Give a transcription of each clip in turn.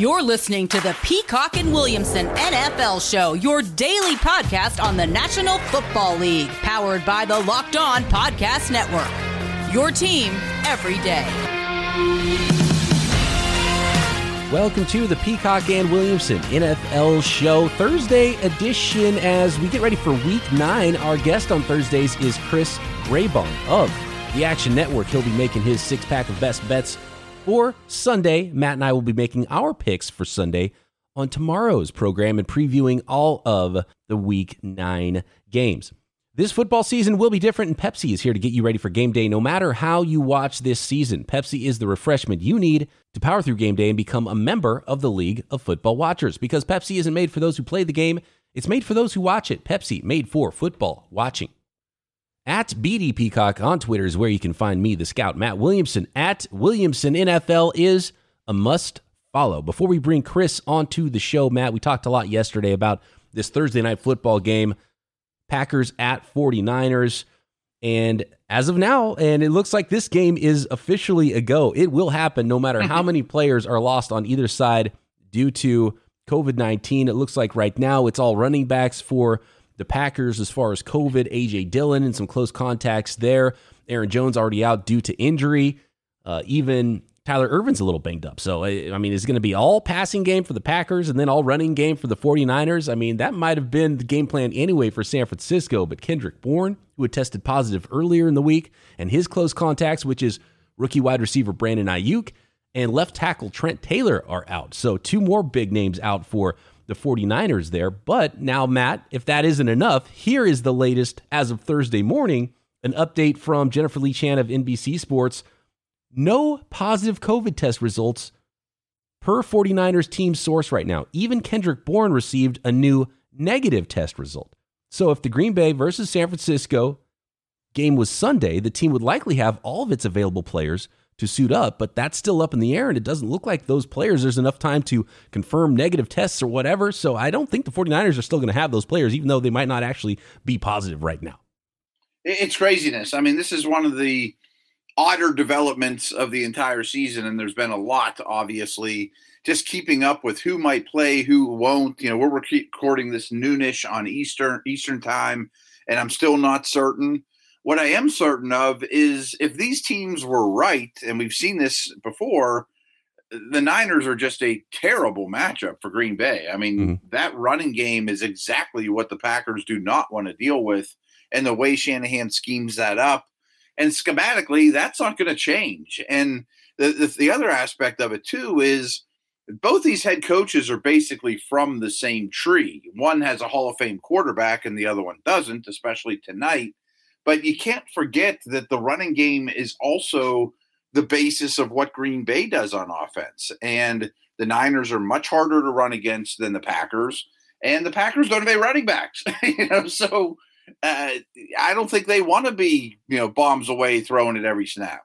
You're listening to the Peacock and Williamson NFL Show, your daily podcast on the National Football League, powered by the Locked On Podcast Network. Your team every day. Welcome to the Peacock and Williamson NFL Show Thursday edition. As we get ready for Week Nine, our guest on Thursdays is Chris Raybon of the Action Network. He'll be making his six pack of best bets for Sunday. Matt and I will be making our picks for Sunday on tomorrow's program and previewing all of the week nine games. This football season will be different, and Pepsi is here to get you ready for game day no matter how you watch this season. Pepsi is the refreshment you need to power through game day and become a member of the League of Football Watchers because Pepsi isn't made for those who play the game, it's made for those who watch it. Pepsi, made for football watching. At BD Peacock on Twitter is where you can find me, the scout. Matt Williamson at Williamson NFL is a must follow. Before we bring Chris onto the show, Matt, we talked a lot yesterday about this Thursday night football game Packers at 49ers. And as of now, and it looks like this game is officially a go. It will happen no matter how many players are lost on either side due to COVID 19. It looks like right now it's all running backs for the Packers as far as COVID, AJ Dillon and some close contacts there. Aaron Jones already out due to injury. Uh, even Tyler Ervin's a little banged up. So, I mean, it's going to be all passing game for the Packers and then all running game for the 49ers. I mean, that might have been the game plan anyway for San Francisco, but Kendrick Bourne, who had tested positive earlier in the week, and his close contacts, which is rookie wide receiver Brandon Aiyuk and left tackle Trent Taylor, are out. So, two more big names out for the 49ers there. But now, Matt, if that isn't enough, here is the latest as of Thursday morning an update from Jennifer Lee Chan of NBC Sports. No positive COVID test results per 49ers team source right now. Even Kendrick Bourne received a new negative test result. So if the Green Bay versus San Francisco game was Sunday, the team would likely have all of its available players to suit up, but that's still up in the air, and it doesn't look like those players, there's enough time to confirm negative tests or whatever. So I don't think the 49ers are still going to have those players, even though they might not actually be positive right now. It's craziness. I mean, this is one of the odder developments of the entire season, and there's been a lot, obviously. Just keeping up with who might play, who won't. You know, we're recording this noonish on Eastern Eastern time, and I'm still not certain what I am certain of is if these teams were right, and we've seen this before, the Niners are just a terrible matchup for Green Bay. I mean, mm-hmm. that running game is exactly what the Packers do not want to deal with, and the way Shanahan schemes that up. And schematically, that's not going to change. And the, the, the other aspect of it, too, is both these head coaches are basically from the same tree. One has a Hall of Fame quarterback, and the other one doesn't, especially tonight. But you can't forget that the running game is also the basis of what Green Bay does on offense. And the Niners are much harder to run against than the Packers. And the Packers don't have any running backs. you know, so uh, I don't think they want to be, you know, bombs away throwing it every snap.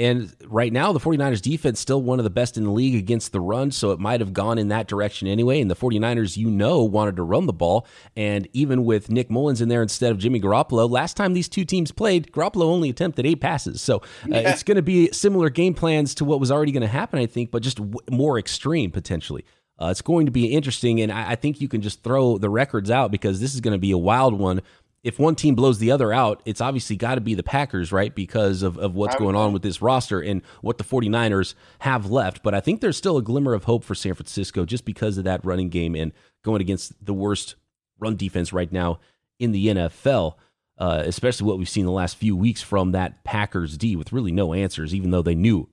And right now, the 49ers defense still one of the best in the league against the run, so it might have gone in that direction anyway. And the 49ers, you know, wanted to run the ball. And even with Nick Mullens in there instead of Jimmy Garoppolo, last time these two teams played, Garoppolo only attempted eight passes. So uh, yeah. it's going to be similar game plans to what was already going to happen, I think, but just w- more extreme potentially. Uh, it's going to be interesting, and I, I think you can just throw the records out because this is going to be a wild one if one team blows the other out, it's obviously got to be the Packers, right? Because of, of what's going on with this roster and what the 49ers have left. But I think there's still a glimmer of hope for San Francisco just because of that running game and going against the worst run defense right now in the NFL, uh, especially what we've seen the last few weeks from that Packers D with really no answers, even though they knew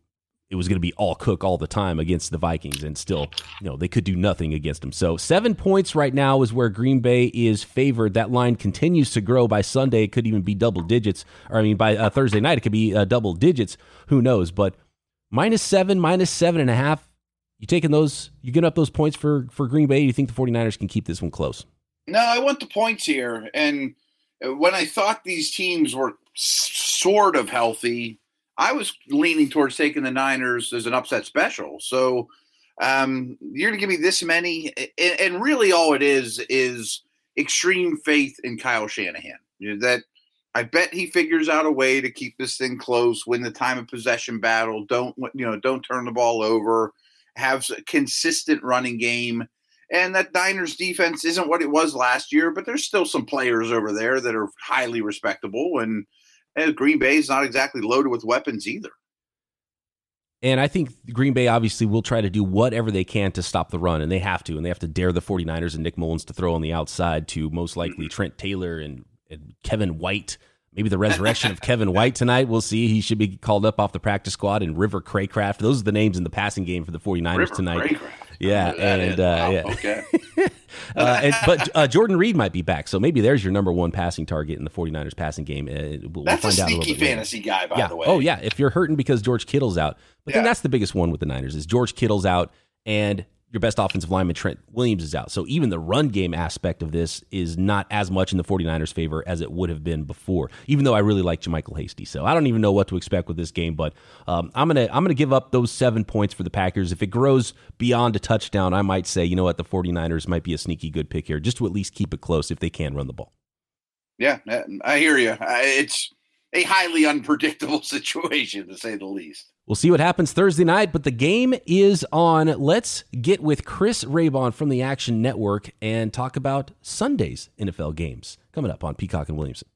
it was going to be all cook all the time against the Vikings, and still, you know, they could do nothing against them. So seven points right now is where Green Bay is favored. That line continues to grow. By Sunday, it could even be double digits. Or I mean, by uh, Thursday night, it could be uh, double digits. Who knows? But minus seven, minus seven and a half. You taking those? You getting up those points for for Green Bay? you think the 49ers can keep this one close? No, I want the points here. And when I thought these teams were sort of healthy, I was leaning towards taking the Niners as an upset special. So um, you're going to give me this many, and, and, really all it is is extreme faith in Kyle Shanahan. You know, that I bet he figures out a way to keep this thing close, win the time of possession battle. Don't you know? Don't turn the ball over. have a consistent running game. And that Niners defense isn't what it was last year, but there's still some players over there that are highly respectable. And, and Green Bay is not exactly loaded with weapons either. And I think Green Bay obviously will try to do whatever they can to stop the run, and they have to. And they have to dare the 49ers and Nick Mullens to throw on the outside to most likely mm-hmm. Trent Taylor and, and Kevin White. Maybe the resurrection of Kevin White tonight. We'll see. He should be called up off the practice squad. And River Cracraft. Those are the names in the passing game for the 49ers River tonight. Cracraft. Yeah, and uh, wow, yeah. Okay. uh, and, but uh, Jordan Reed might be back, so maybe there's your number one passing target in the 49ers passing game. Uh, we'll, that's we'll find a sneaky out a fantasy guy, by yeah. the way. Oh yeah, if you're hurting because George Kittle's out, but yeah. then that's the biggest one with the Niners is George Kittle's out, and your best offensive lineman Trent Williams is out. So even the run game aspect of this is not as much in the 49ers favor as it would have been before. Even though I really like JaMycal Hasty. So I don't even know what to expect with this game, but um, I'm going to I'm to give up those 7 points for the Packers. If it grows beyond a touchdown, I might say, you know what, the 49ers might be a sneaky good pick here just to at least keep it close if they can run the ball. Yeah, I hear you. It's a highly unpredictable situation to say the least. We'll see what happens Thursday night, but the game is on. Let's get with Chris Raybon from the Action Network and talk about Sunday's NFL games coming up on Peacock and Williamson.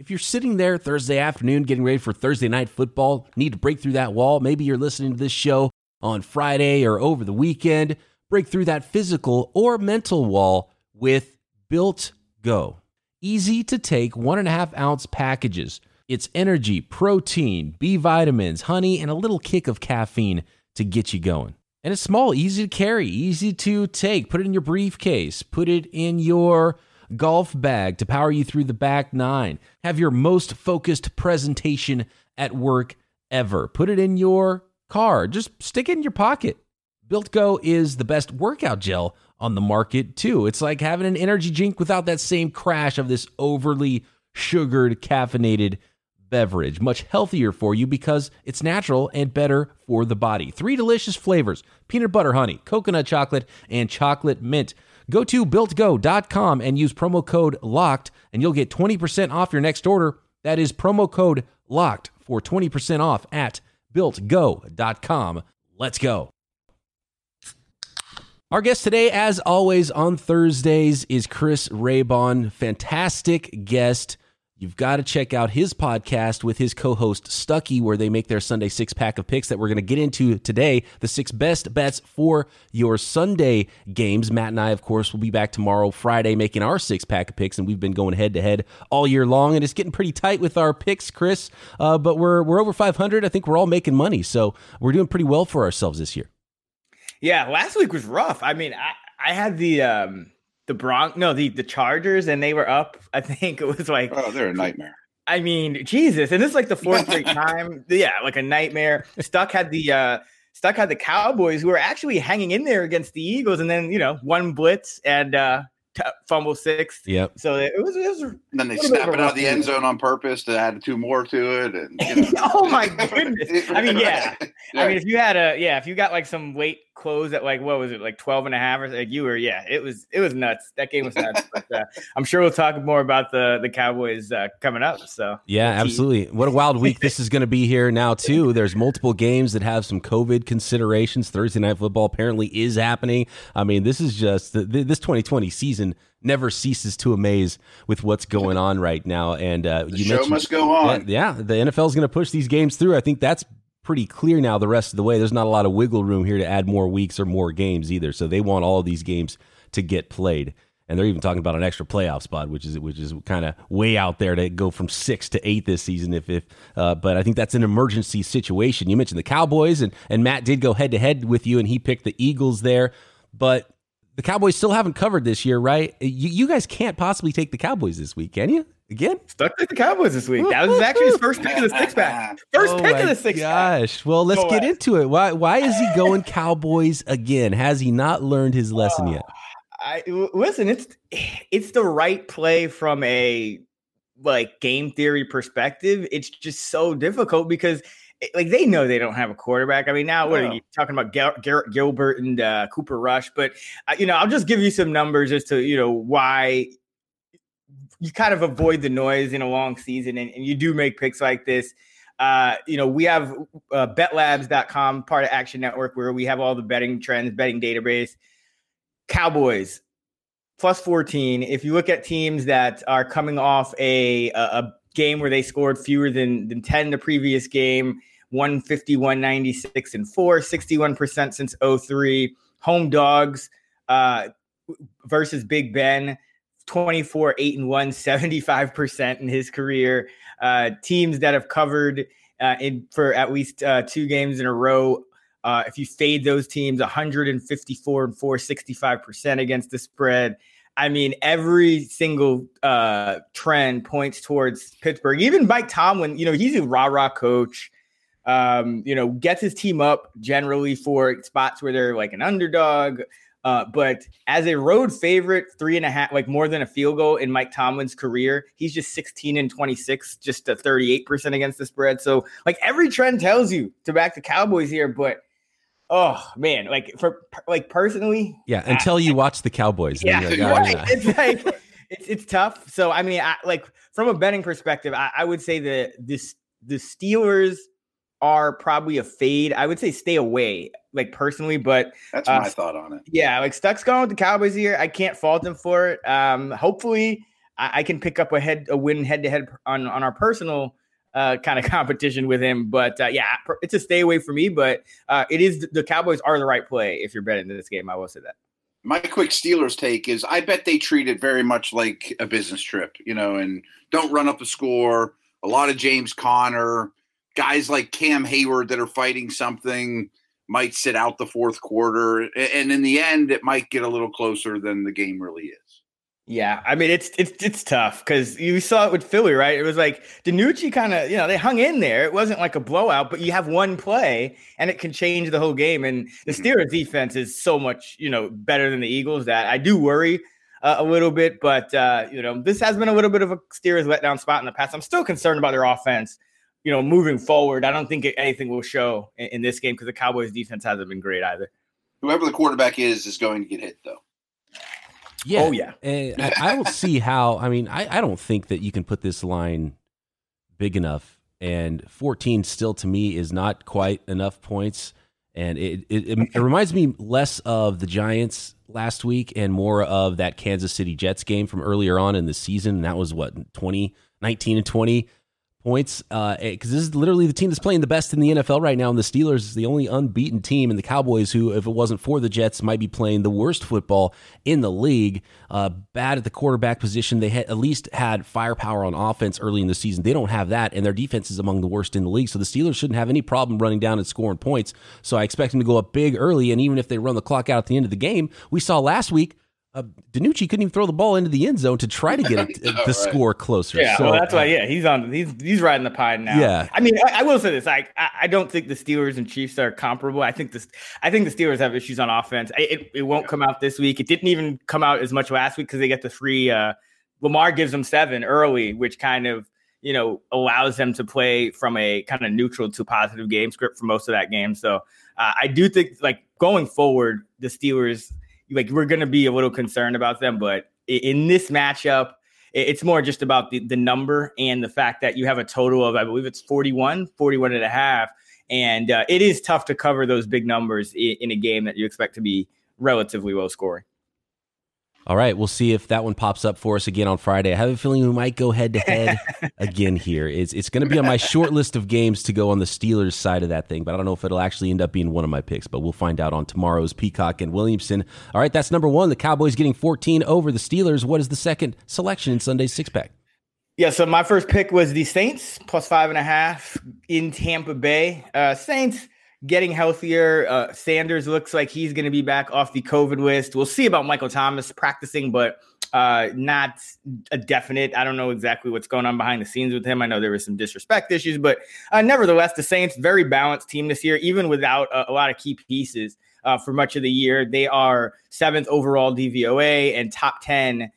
If you're sitting there Thursday afternoon getting ready for Thursday night football, need to break through that wall, maybe you're listening to this show on Friday or over the weekend, break through that physical or mental wall with Built Go. Easy to take one and a half ounce packages it's energy, protein, B vitamins, honey, and a little kick of caffeine to get you going. And it's small, easy to carry, easy to take. Put it in your briefcase, put it in your golf bag to power you through the back nine. Have your most focused presentation at work ever. Put it in your car, just stick it in your pocket. Built Go is the best workout gel on the market, too. It's like having an energy drink without that same crash of this overly sugared, caffeinated beverage. Much healthier for you because it's natural and better for the body. Three delicious flavors peanut butter honey, coconut chocolate, and chocolate mint. Go to builtgo.com and use promo code LOCKED, and you'll get 20% off your next order. That is promo code LOCKED for 20% off at builtgo.com. Let's go. Our guest today, as always on Thursdays, is Chris Raybon. Fantastic guest. You've got to check out his podcast with his co host Stucky, where they make their Sunday six pack of picks that we're going to get into today. The six best bets for your Sunday games. Matt and I, of course, will be back tomorrow, Friday, making our six pack of picks, and we've been going head to head all year long, and it's getting pretty tight with our picks, Chris. Uh, but we're we're over 500. I think we're all making money, so we're doing pretty well for ourselves this year. Yeah, last week was rough. I mean, I, I had the um, the Bronx, no, the the Chargers, and they were up. I think it was like oh, they're a nightmare. I mean, Jesus, and this is like the fourth straight time. Yeah, like a nightmare. Stuck had the uh Stuck had the Cowboys who were actually hanging in there against the Eagles, and then you know one blitz and uh t- fumble sixth. Yep. So it was. It was and then they snap it out of the end zone on purpose to add two more to it. And you know. oh my goodness! I mean, yeah. yeah. I mean, if you had a yeah, if you got like some weight close at like what was it like 12 and a half or like you were yeah it was it was nuts. That game was nuts but uh, i'm sure we'll talk more about the the cowboys uh, coming up so. Yeah absolutely. What a wild week this is going to be here now too. There's multiple games that have some covid considerations. Thursday night football apparently is happening. I mean this is just this 2020 season never ceases to amaze with what's going on right now and uh, the you show must go on. Yeah, yeah the nfl is going to push these games through. I think that's pretty clear now the rest of the way. There's not a lot of wiggle room here to add more weeks or more games either. So they want all these games to get played. And they're even talking about an extra playoff spot, which is which is kind of way out there to go from six to eight this season. If if, uh, but I think that's an emergency situation. You mentioned the Cowboys, and and Matt did go head to head with you, and he picked the Eagles there. But the Cowboys still haven't covered this year, right? You, you guys can't possibly take the Cowboys this week, can you? Again? Stuck with the Cowboys this week. That was actually his first pick of the six pack. First oh pick of the six gosh. Pack. Well, let's Go get into it. Why why is he going Cowboys again? Has he not learned his lesson yet? I listen, it's it's the right play from a like game theory perspective. It's just so difficult because like they know they don't have a quarterback. I mean, now what are you talking about? Garrett Gilbert and uh, Cooper Rush, but uh, you know, I'll just give you some numbers as to you know why you kind of avoid the noise in a long season, and, and you do make picks like this. Uh, you know, we have uh, betlabs.com, part of Action Network, where we have all the betting trends, betting database. Cowboys plus 14. If you look at teams that are coming off a, a, a game where they scored fewer than, than 10 the previous game, 150, 196 and 4, 61% since 03. Home dogs uh, versus Big Ben, 24, 8 and 1, 75% in his career. Uh, teams that have covered uh, in for at least uh, two games in a row. Uh, if you fade those teams, 154 and 4, 65% against the spread. I mean, every single uh, trend points towards Pittsburgh. Even Mike Tomlin, you know, he's a rah rah coach. Um, you know, gets his team up generally for spots where they're like an underdog. Uh, but as a road favorite, three and a half, like more than a field goal in Mike Tomlin's career, he's just 16 and 26, just a 38% against the spread. So, like every trend tells you to back the Cowboys here, but oh man, like for like personally, yeah. Until I, you watch the Cowboys, yeah, like, right. oh, it's like it's it's tough. So, I mean, I, like from a betting perspective, I, I would say that this the Steelers are probably a fade. I would say stay away, like personally, but that's uh, my thought on it. Yeah, like Stuck's going with the Cowboys here. I can't fault him for it. Um, hopefully, I, I, can pick up a head a win head to head on on our personal uh, kind of competition with him. But uh, yeah, it's a stay away for me. But uh, it is the Cowboys are the right play if you're betting this game. I will say that. My quick Steelers take is I bet they treat it very much like a business trip, you know, and don't run up the score. A lot of James Conner guys like Cam Hayward that are fighting something might sit out the fourth quarter, and in the end, it might get a little closer than the game really is. Yeah, I mean it's it's it's tough because you saw it with Philly, right? It was like DiNucci kind of you know they hung in there. It wasn't like a blowout, but you have one play and it can change the whole game. And the mm-hmm. Steelers defense is so much you know better than the Eagles that I do worry uh, a little bit. But uh, you know this has been a little bit of a Steelers letdown spot in the past. I'm still concerned about their offense you know, moving forward, I don't think anything will show in, in this game because the Cowboys defense hasn't been great either. Whoever the quarterback is is going to get hit though. Yeah. Oh yeah. I, I, don't see how. I mean, I, I don't think that you can put this line big enough. And 14 still to me is not quite enough points. And it, it, it reminds me less of the Giants last week and more of that Kansas City Jets game from earlier on in the season. And that was what 20, 19 and 20 points because uh, eh, this is literally the team that's playing the best in the NFL right now. And the Steelers is the only unbeaten team, and the Cowboys, who, if it wasn't for the Jets, might be playing the worst football in the league. Uh, bad at the quarterback position. They had, at least had firepower on offense early in the season. They don't have that, and their defense is among the worst in the league. So the Steelers shouldn't have any problem running down and scoring points. So I expect them to go up big early. And even if they run the clock out at the end of the game, we saw last week uh, DiNucci couldn't even throw the ball into the end zone to try to get it, the right. score closer. Yeah, so, well, that's why. Yeah, he's on. He's he's riding the pine now. Yeah, I mean, I, I will say this: like, I, I, don't think the Steelers and Chiefs are comparable. I think this. I think the Steelers have issues on offense. It, it won't come out this week. It didn't even come out as much last week because they get the free. Uh, Lamar gives them seven early, which kind of you know allows them to play from a kind of neutral to positive game script for most of that game. So uh, I do think like going forward, the Steelers like we're going to be a little concerned about them. But in this matchup, it's more just about the, the number and the fact that you have a total of, I believe it's 41, 41 and a half. And uh, it is tough to cover those big numbers in, in a game that you expect to be relatively low scoring. All right, we'll see if that one pops up for us again on Friday. I have a feeling we might go head to head again here. It's it's going to be on my short list of games to go on the Steelers side of that thing, but I don't know if it'll actually end up being one of my picks. But we'll find out on tomorrow's Peacock and Williamson. All right, that's number one. The Cowboys getting 14 over the Steelers. What is the second selection in Sunday's six pack? Yeah, so my first pick was the Saints plus five and a half in Tampa Bay. Uh, Saints getting healthier. Uh, Sanders looks like he's going to be back off the COVID list. We'll see about Michael Thomas practicing, but uh, not a definite. I don't know exactly what's going on behind the scenes with him. I know there was some disrespect issues, but uh, nevertheless, the Saints very balanced team this year, even without a, a lot of key pieces uh, for much of the year. They are seventh overall DVOA and top ten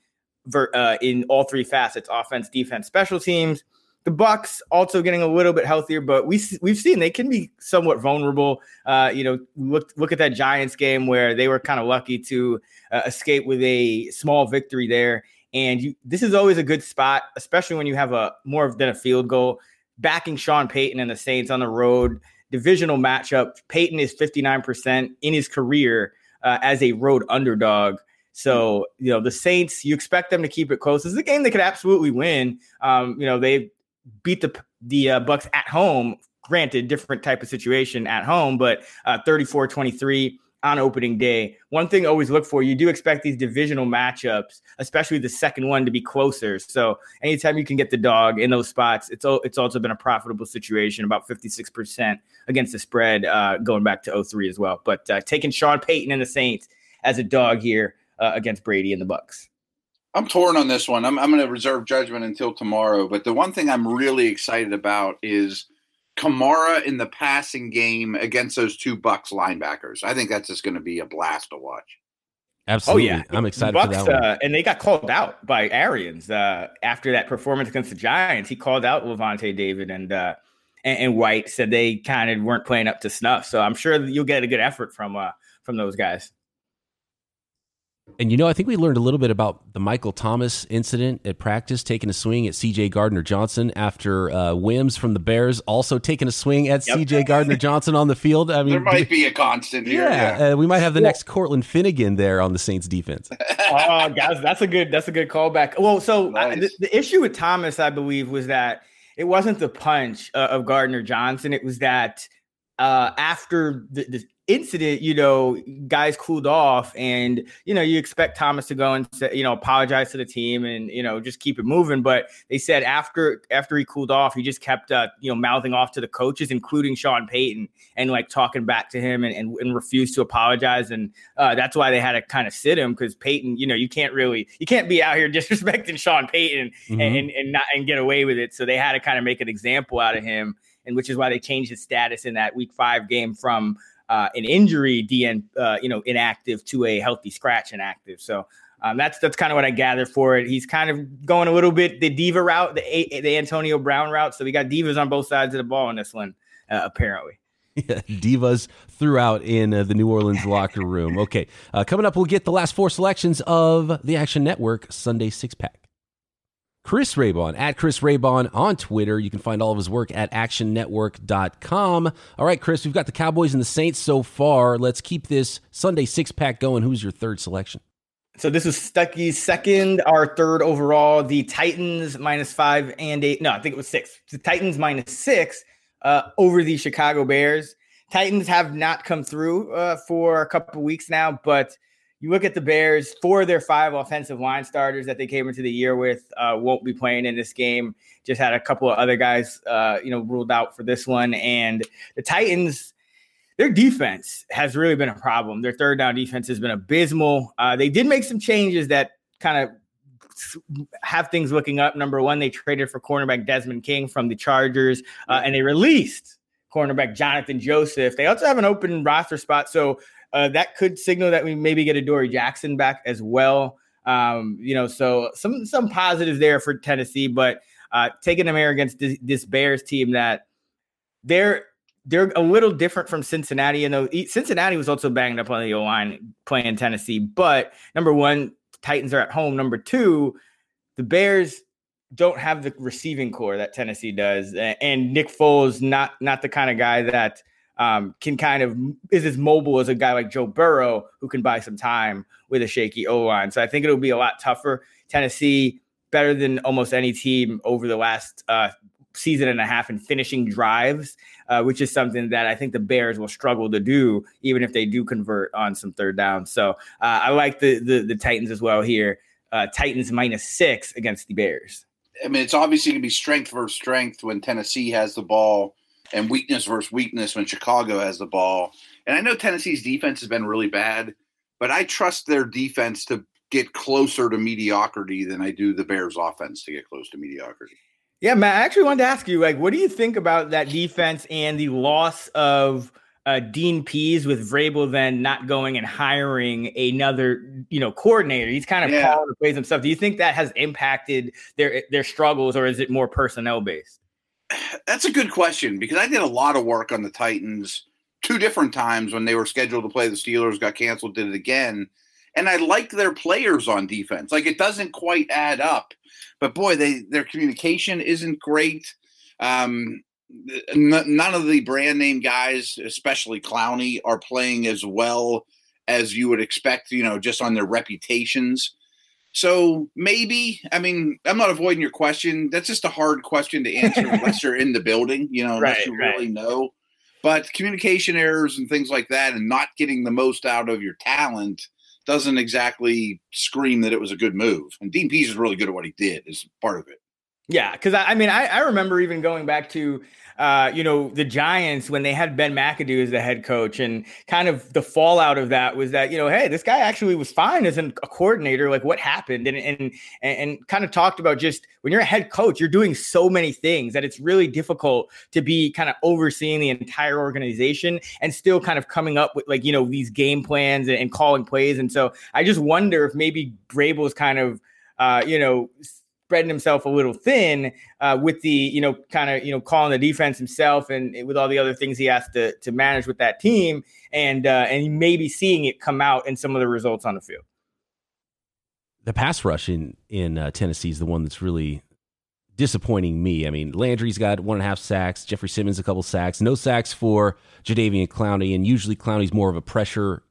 ver, uh, in all three facets: offense, defense, special teams. The Bucs also getting a little bit healthier, but we we've seen they can be somewhat vulnerable. Uh, you know, look look at that Giants game where they were kind of lucky to uh, escape with a small victory there. And you, this is always a good spot, especially when you have a more than a field goal. backing Sean Payton and the Saints on the road divisional matchup. Payton is 59% in his career uh, as a road underdog. So, you know, the Saints, you expect them to keep it close. This is a game they could absolutely win. Um, you know, they beat the the uh, Bucs at home. Granted, different type of situation at home, but uh, 34 23 on opening day. One thing always look for, you do expect these divisional matchups, especially the second one, to be closer. So anytime you can get the dog in those spots, it's it's also been a profitable situation, about 56% against the spread uh, going back to 03 as well. But uh, taking Sean Payton and the Saints as a dog here uh, against Brady and the Bucs. I'm torn on this one. I'm, I'm going to reserve judgment until tomorrow. But the one thing I'm really excited about is – Kamara in the passing game against those two Bucs linebackers. I think that's just going to be a blast to watch. Absolutely. Oh, yeah. I'm excited Bucs, for that one. Uh, and they got called out by Arians uh, after that performance against the Giants. He called out Lavonte David and, uh, and, and White said they kind of weren't playing up to snuff. So I'm sure you'll get a good effort from uh, from those guys. And you know, I think we learned a little bit about the Michael Thomas incident at practice, taking a swing at CJ Gardner Johnson after uh, Wims from the Bears also taking a swing at yep. CJ Gardner Johnson on the field. I mean, there might be a constant here. Yeah, yeah. Uh, we might have the next Cortland Finnegan there on the Saints defense. oh, guys, that's a good that's a good callback. Well, so nice. I, the, the, issue with Thomas, I believe, was that it wasn't the punch uh, of Gardner Johnson; it was that uh, after the, the, incident, you know, guys cooled off, and you know, you expect Thomas to go and say, you know apologize to the team and you know just keep it moving. But they said after after he cooled off, he just kept uh, you know mouthing off to the coaches, including Sean Payton, and like talking back to him and and, and refused to apologize. And uh, that's why they had to kind of sit him because Payton, you know, you can't really you can't be out here disrespecting Sean Payton mm-hmm. and, and not and get away with it. So they had to kind of make an example out of him and which is why they changed his status in that week five game from uh, an injury DN, uh, you know, inactive to a healthy scratch inactive. So um, that's that's kind of what I gather for it. He's kind of going a little bit the diva route, the the Antonio Brown route. So we got divas on both sides of the ball in this one, uh, apparently. Yeah, divas throughout in uh, the New Orleans locker room. Okay, uh, coming up, we'll get the last four selections of the Action Network Sunday six pack. Chris Raybon at Chris Raybon on Twitter. You can find all of his work at actionnetwork.com. All right, Chris, we've got the Cowboys and the Saints so far. Let's keep this Sunday six pack going. Who's your third selection? So this is Stucky's second, our third overall. The Titans minus five and eight. No, I think it was six. The Titans minus six uh, over the Chicago Bears. Titans have not come through uh, for a couple weeks now, but you look at the Bears, four of their five offensive line starters that they came into the year with uh, won't be playing in this game. Just had a couple of other guys, uh, you know, ruled out for this one. And the Titans, their defense has really been a problem. Their third down defense has been abysmal. Uh, they did make some changes that kind of have things looking up. Number one, they traded for cornerback Desmond King from the Chargers, uh, and they released cornerback Johnathan Joseph. They also have an open roster spot. So uh, that could signal that we maybe get Adoree' Jackson back as well. Um, you know, so some some positives there for Tennessee, but uh, taking them here against this, this Bears team that they're they're a little different from Cincinnati. You know, Cincinnati was also banged up on the line playing Tennessee, but number one, Titans are at home. Number two, the Bears don't have the receiving corps that Tennessee does, and Nick Foles not not the kind of guy that um, can kind of is as mobile as a guy like Joe Burrow who can buy some time with a shaky O line. So I think it'll be a lot tougher. Tennessee better than almost any team over the last uh, season and a half in finishing drives, uh, which is something that I think the Bears will struggle to do, even if they do convert on some third down. So uh, I like the, the, the Titans as well here. Uh, Titans minus six against the Bears. I mean, it's obviously going to be strength versus strength when Tennessee has the ball and weakness versus weakness when Chicago has the ball. And I know Tennessee's defense has been really bad, but I trust their defense to get closer to mediocrity than I do the Bears offense to get close to mediocrity. Yeah, Matt, I actually wanted to ask you, like, what do you think about that defense and the loss of uh, Dean Pees with Vrabel then not going and hiring another, you know, coordinator? He's kind of yeah. calling the plays himself. Do you think that has impacted their their struggles, or is it more personnel based? That's a good question because I did a lot of work on the Titans two different times when they were scheduled to play the Steelers, got canceled, did it again. And I like their players on defense. Like it doesn't quite add up. But boy, they their communication isn't great. Um, none of the brand name guys, especially Clowney, are playing as well as you would expect, you know, just on their reputations. So maybe, I mean, I'm not avoiding your question. That's just a hard question to answer unless you're in the building, you know, unless right, you right. really know. But communication errors and things like that, and not getting the most out of your talent doesn't exactly scream that it was a good move. And Dean Pees is really good at what he did, is part of it. Yeah, because I, I, mean, I, I remember even going back to uh, you know, the Giants when they had Ben McAdoo as the head coach, and kind of the fallout of that was that you know, hey, this guy actually was fine as a coordinator. Like, what happened? And and and kind of talked about just when you're a head coach, you're doing so many things that it's really difficult to be kind of overseeing the entire organization and still kind of coming up with like you know these game plans and, and calling plays. And so I just wonder if maybe Vrabel's kind of uh, you know spreading himself a little thin uh, with the you know kind of you know calling the defense himself and with all the other things he has to to manage with that team and uh, and maybe seeing it come out in some of the results on the field. The pass rush in in uh, Tennessee is the one that's really disappointing me. I mean, Landry's got one and a half sacks, Jeffery Simmons a couple sacks, no sacks for Jadeveon Clowney, and usually Clowney's more of a pressure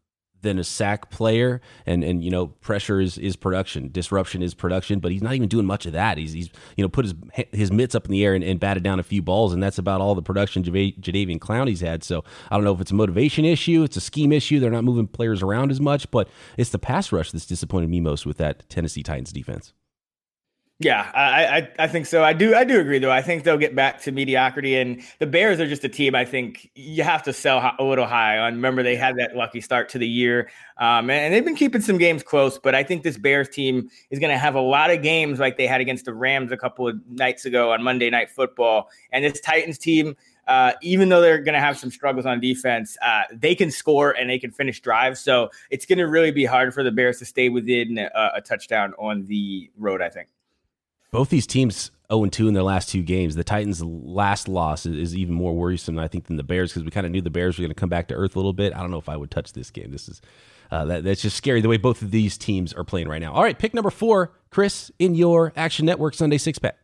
than a sack player. And and you know, pressure is is production, disruption is production. But he's not even doing much of that. He's he's you know put his his mitts up in the air and, and batted down a few balls, and that's about all the production Jadeveon Clowney's had. So I don't know if it's a motivation issue, it's a scheme issue. They're not moving players around as much, but it's the pass rush that's disappointed me most with that Tennessee Titans defense. Yeah, I, I, I think so. I do I do agree though. I think they'll get back to mediocrity, and the Bears are just a team. I think you have to sell a little high on. Remember, they had that lucky start to the year, um, and they've been keeping some games close. But I think this Bears team is going to have a lot of games like they had against the Rams a couple of nights ago on Monday Night Football, and this Titans team. Uh, even though they're going to have some struggles on defense, uh, they can score and they can finish drives. So it's going to really be hard for the Bears to stay within a, a touchdown on the road. I think both these teams 0 2 in their last two games. The Titans' last loss is, is even more worrisome, I think, than the Bears because we kind of knew the Bears were going to come back to earth a little bit. I don't know if I would touch this game. This is uh, that, that's just scary the way both of these teams are playing right now. All right, pick number four, Chris, in your Action Network Sunday six pack.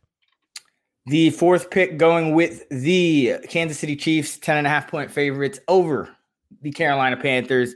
The fourth pick going with the Kansas City Chiefs, 10 and a half point favorites over the Carolina Panthers.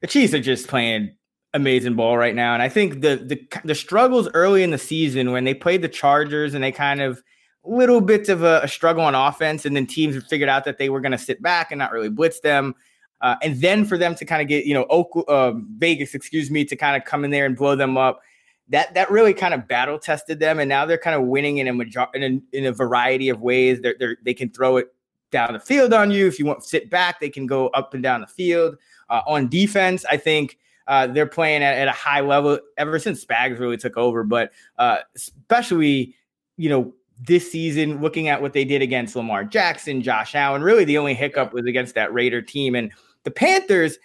The Chiefs are just playing amazing ball right now. And I think the the the struggles early in the season when they played the Chargers and they kind of little bits of a, a struggle on offense, and then teams figured out that they were going to sit back and not really blitz them. Uh, and then for them to kind of get, you know, Oak, uh, Vegas, excuse me, to kind of come in there and blow them up, that that really kind of battle tested them, and now they're kind of winning in a major in a, in a variety of ways. They're, they're, they can throw it down the field on you if you want sit back. They can go up and down the field. Uh, on defense, I think uh, they're playing at, at, a high level ever since Spags really took over. But uh, especially, you know, this season, looking at what they did against Lamar Jackson, Josh Allen, really the only hiccup was against that Raider team. And the Panthers,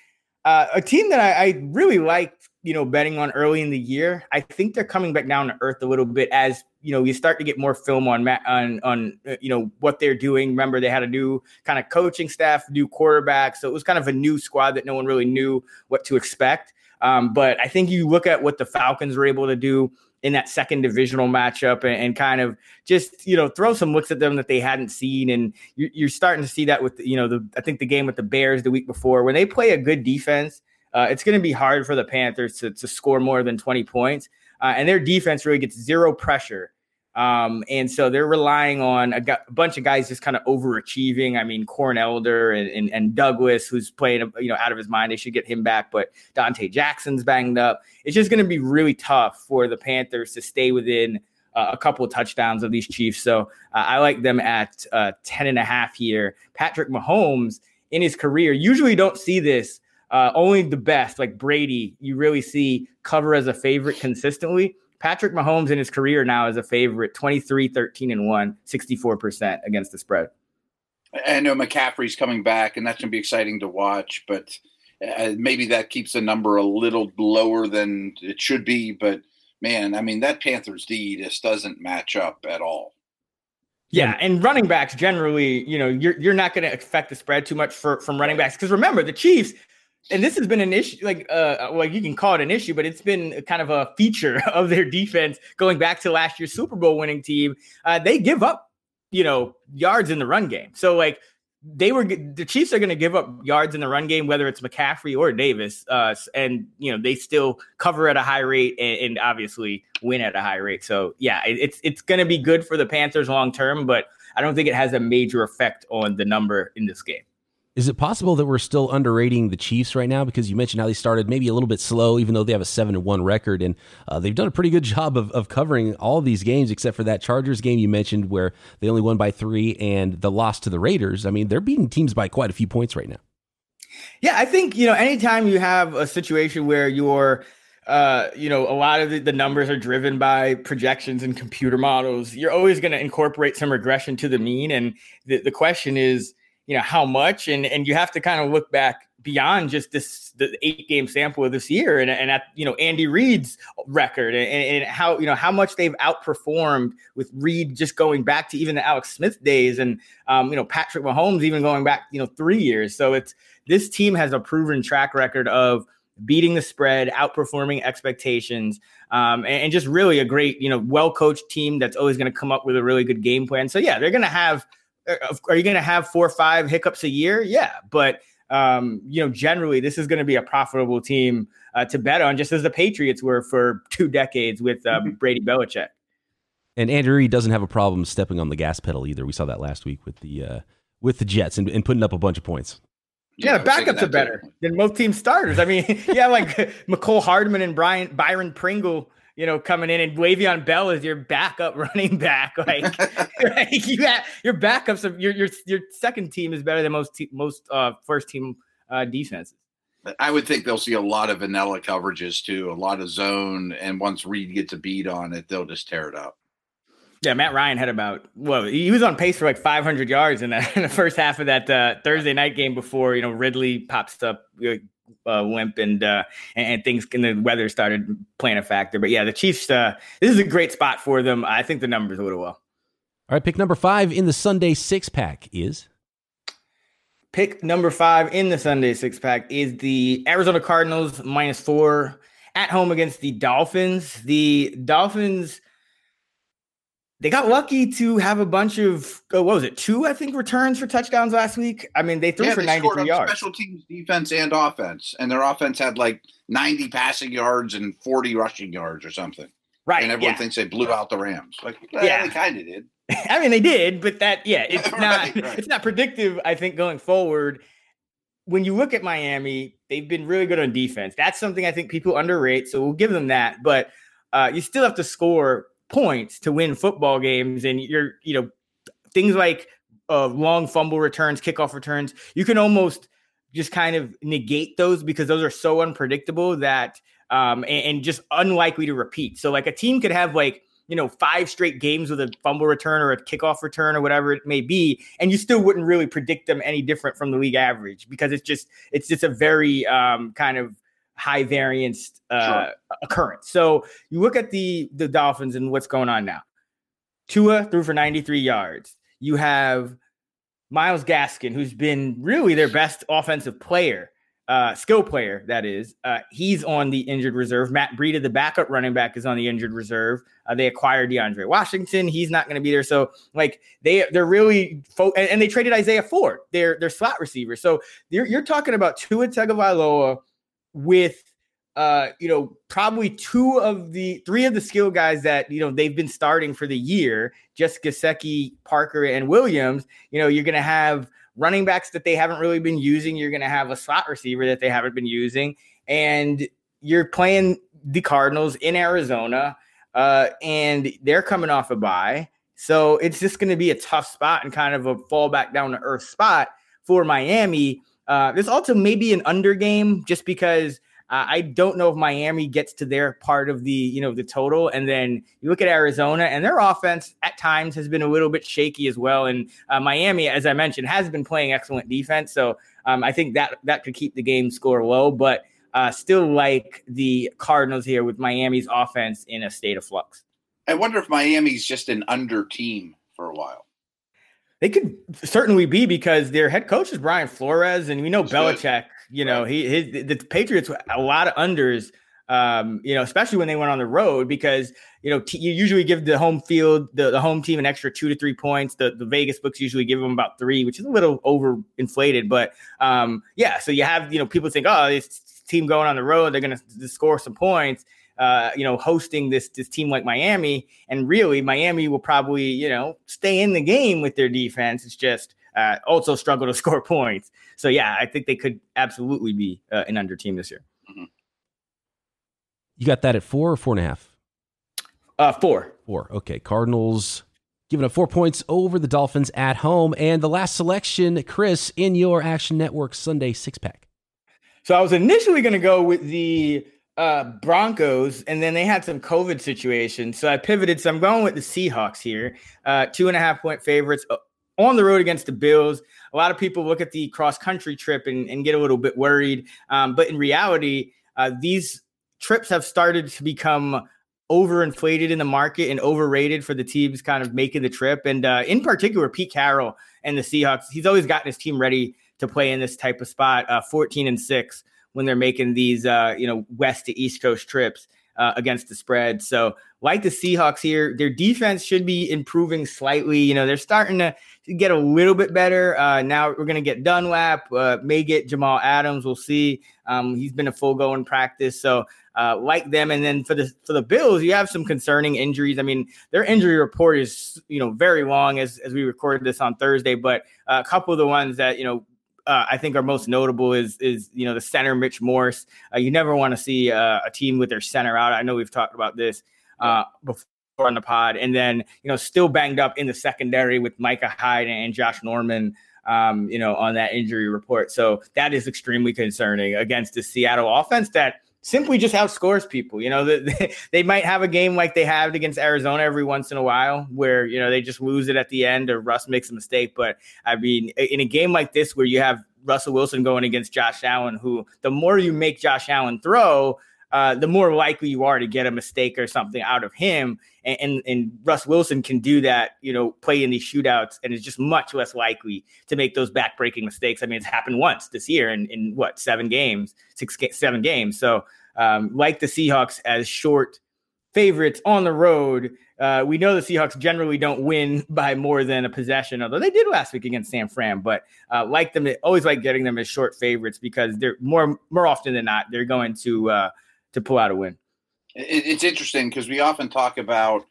uh, a team that I, I really liked, you know, betting on early in the year. I think they're coming back down to earth a little bit as you know you start to get more film on on on uh, you know what they're doing. Remember, they had a new kind of coaching staff, new quarterback, so it was kind of a new squad that no one really knew what to expect. Um, but I think you look at what the Falcons were able to do in that second divisional matchup and, and, kind of just you know throw some looks at them that they hadn't seen and you're, you're starting to see that with you know the I think the game with the Bears the week before when they play a good defense uh, it's going to be hard for the Panthers to, to score more than 20 points uh, and their defense really gets zero pressure um, and so they're relying on a, a bunch of guys just kind of overachieving. I mean, Corn Elder and, and, and, Douglas, who's playing, you know, out of his mind. They should get him back, but Donte Jackson's banged up. It's just going to be really tough for the Panthers to stay within uh, a couple of touchdowns of these Chiefs. So uh, I like them at uh, 10 and a half here. Patrick Mahomes in his career, usually don't see this. Uh, only the best, like Brady, you really see cover as a favorite consistently. Patrick Mahomes in his career now is a favorite 23, 13, and 1, 64% against the spread. I know McCaffrey's coming back, and that's going to be exciting to watch, but uh, maybe that keeps the number a little lower than it should be. But man, I mean, that Panthers D just doesn't match up at all. Yeah, and running backs generally, you know, you're you're not going to affect the spread too much for from running backs because remember the Chiefs and this has been an issue like uh well you can call it an issue but it's been kind of a feature of their defense going back to last year's super bowl winning team uh, they give up you know, yards in the run game. So like they were the Chiefs are going to give up yards in the run game, whether it's McCaffrey or Davis, uh, and you know they still cover at a high rate and, and obviously win at a high rate. So yeah, it, it's it's going to be good for the Panthers long term, but I don't think it has a major effect on the number in this game. Is it possible that we're still underrating the Chiefs right now? Because you mentioned how they started maybe a little bit slow, even though they have a seven and one record, and uh, they've done a pretty good job of, of covering all of these games, except for that Chargers game you mentioned where they only won by three, and the loss to the Raiders. I mean, they're beating teams by quite a few points right now. Yeah, I think you know anytime you have a situation where you're uh, you know, a lot of the, the, numbers are driven by projections and computer models. You're always going to incorporate some regression to the mean. And the, the question is, you know how much and and you have to kind of look back beyond just this the eight game sample of this year and, and at you know Andy Reid's record and, and, how you know how much they've outperformed with Reid just going back to even the Alex Smith days and um, you know Patrick Mahomes even going back you know three years. So it's this team has a proven track record of beating the spread outperforming expectations um, and, and just really a great you know well coached team that's always going to come up with a really good game plan. So yeah they're going to have are you going to have four or five hiccups a year? Yeah, but um, you know, generally, this is going to be a profitable team uh, to bet on, just as the Patriots were for two decades with uh, mm-hmm. Brady Belichick. And Andrew Reid doesn't have a problem stepping on the gas pedal either. We saw that last week with the uh, with the Jets and, and putting up a bunch of points. Yeah, yeah backups are better too. than most team starters. I mean, yeah, like Mecole Hardman and Brian Byron Pringle you know, coming in and Le'Veon Bell is your backup running back. Like, like you got your backups of your your your second team is better than most te- most uh, first team uh, defenses. I would think they'll see a lot of vanilla coverages too, a lot of zone, and once Reid gets a beat on it, they'll just tear it up. Yeah, Matt Ryan had about well, he was on pace for like 500 yards in, the, in the first half of that uh, Thursday night game before you know Ridley pops up, uh, limp and, uh, and, things and the weather started playing a factor. But yeah, the Chiefs. Uh, this is a great spot for them. I think the numbers a little well. All right, pick number five in the Sunday six pack is. Pick number five in the Sunday six pack is the Arizona Cardinals minus four at home against the Dolphins. The Dolphins they got lucky to have a bunch of oh, what was it two I think returns for touchdowns last week. I mean they threw yeah, for ninety three yards. Special teams defense and offense, and their offense had like ninety passing yards and forty rushing yards or something. Right, and everyone yeah. thinks they blew out the Rams. Like well, yeah, they kind of did. I mean they did, but that yeah, it's right, not right. it's not predictive. I think going forward. When you look at Miami, they've been really good on defense. That's something I think people underrate. So we'll give them that. But uh, you still have to score points to win football games, and you're you know things like uh, long fumble returns, kickoff returns. You can almost just kind of negate those because those are so unpredictable that um, and, and just unlikely to repeat. So like a team could have like you know five straight games with a fumble return or a kickoff return or whatever it may be and you still wouldn't really predict them any different from the league average because it's just it's just a very um, kind of high variance uh, sure. occurrence. So you look at the the Dolphins and what's going on now. Tua threw for 93 yards. You have Myles Gaskin, who's been really their best offensive player, uh, skill player, that is. Uh, he's on the injured reserve. Matt Breida, the backup running back, is on the injured reserve. Uh, they acquired DeAndre Washington. He's not going to be there. So, like, they they're really fo- and, and, they traded Isaiah Ford, their their slot receiver. So you're, you're talking about Tua Tagovailoa with uh, you know, probably two of the three of the skill guys that you know they've been starting for the year, just Gesicki, Parker, and Williams. You know, you're going to have running backs that they haven't really been using. You're going to have a slot receiver that they haven't been using, and you're playing the Cardinals in Arizona, uh, and they're coming off a bye. So it's just going to be a tough spot and kind of a fall back down to earth spot for Miami. Uh, there's also maybe an under game just because uh, I don't know if Miami gets to their part of the you know the total, and then you look at Arizona and their offense at times has been a little bit shaky as well. And uh, Miami, as I mentioned, has been playing excellent defense, so um, I think that that could keep the game score low, but. Uh, still like the Cardinals here with Miami's offense in a state of flux. I wonder if Miami's just an under team for a while. They could certainly be because their head coach is Brian Flores, and we know Belichick. You know, he his the Patriots a lot of unders Um, you know, especially when they went on the road because you know t- you usually give the home field the, the home team an extra two to three points. The the Vegas books usually give them about three, which is a little over inflated. But um, yeah, so you have you know people think, oh, this team going on the road, they're going to score some points. Uh, you know, hosting this this team like Miami, and really Miami will probably you know stay in the game with their defense. It's just uh, also struggle to score points. So yeah, I think they could absolutely be uh, an under team this year. Mm-hmm. You got that at four or four and a half? Uh, four. Four. Okay. Cardinals giving up four points over the Dolphins at home. And the last selection, Chris, in your Action Network Sunday six pack. So I was initially going to go with the uh, Broncos, and then they had some COVID situations. So I pivoted. So I'm going with the Seahawks here. Uh, two and a half point favorites uh, on the road against the Bills. A lot of people look at the cross country trip and, and, get a little bit worried. Um, but in reality, uh, these trips have started to become overinflated in the market and overrated for the teams kind of making the trip. And uh, in particular, Pete Carroll and the Seahawks, he's always gotten his team ready to play in this type of spot, uh, 14 and six when they're making these, uh, you know, west to east coast trips. Uh, against the spread. So, like the Seahawks here, their defense should be improving slightly. You know, they're starting to get a little bit better. Uh, now we're to get Dunlap, uh, may get Jamal Adams. We'll see. Um, he's been a full go in practice. So, uh, like them. And then for the for the Bills, you have some concerning injuries. I mean, their injury report is you know very long as as we recorded this on Thursday, but a couple of the ones that you know uh, I think are most notable is is you know the center Mitch Morse. Uh, you never want to see uh, a team with their center out. I know we've talked about this uh, before on the pod, and then you know still banged up in the secondary with Micah Hyde and Josh Norman. Um, you know on that injury report, so that is extremely concerning against the Seattle offense that simply just outscores people. You know, they, they might have a game like they have against Arizona every once in a while where, you know, they just lose it at the end or Russ makes a mistake. But I mean, in a game like this where you have Russell Wilson going against Josh Allen, who the more you make Josh Allen throw, uh, the more likely you are to get a mistake or something out of him. And, and, and Russ Wilson can do that, you know, play in these shootouts and is just much less likely to make those backbreaking mistakes. I mean, it's happened once this year in, in what, seven games, six, seven games. So, um, like the Seahawks as short favorites on the road. Uh, we know the Seahawks generally don't win by more than a possession, although they did last week against San Fran. But uh, like them, always like getting them as short favorites because they're more more often than not they're going to uh, to pull out a win. It's interesting because we often talk about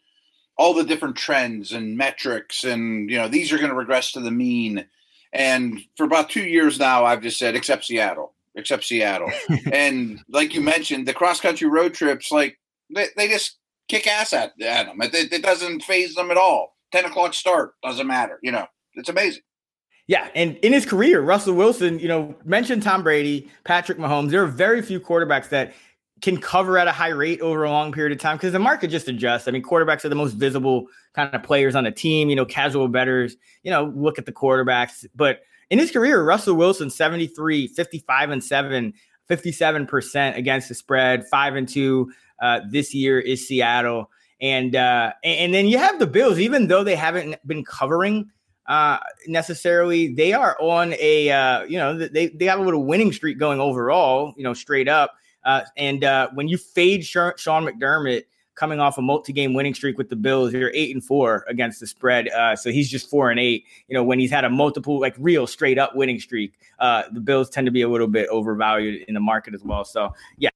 all the different trends and metrics, and you know these are going to regress to the mean. And for about two years now, I've just said, except Seattle, except Seattle. and like you mentioned, the cross country road trips, like they, they just kick ass at, at them. It, it doesn't faze them at all. Ten o'clock start doesn't matter. You know, it's amazing. Yeah, and in his career, Russell Wilson, you know, mentioned Tom Brady, Patrick Mahomes. There are very few quarterbacks that can cover at a high rate over a long period of time because the market just adjusts. I mean, quarterbacks are the most visible kind of players on the team. You know, casual betters, you know, look at the quarterbacks. But in his career, Russell Wilson, 73, 55 and 7, 57% against the spread, 5 and 2 uh, this year is Seattle. And uh, and then you have the Bills, even though they haven't been covering uh, necessarily, they are on a uh, you know they they have a little winning streak going overall, you know, straight up. Uh, and uh, when you fade Sean McDermott coming off a multi-game winning streak with the Bills, you're eight and four against the spread. Uh, so he's just four and eight. You know, when he's had a multiple, like real straight up winning streak, uh, the Bills tend to be a little bit overvalued in the market as well. So yeah.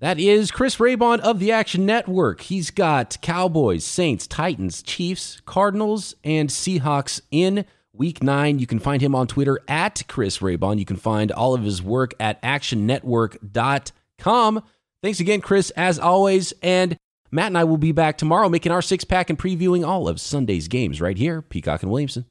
That is Chris Raybon of the Action Network. He's got Cowboys, Saints, Titans, Chiefs, Cardinals, and Seahawks in week nine. You can find him on Twitter at Chris Raybon. You can find all of his work at actionnetwork.com com. Thanks again, Chris, as always. And Matt and I will be back tomorrow making our six pack and previewing all of Sunday's games right here, Peacock and Williamson.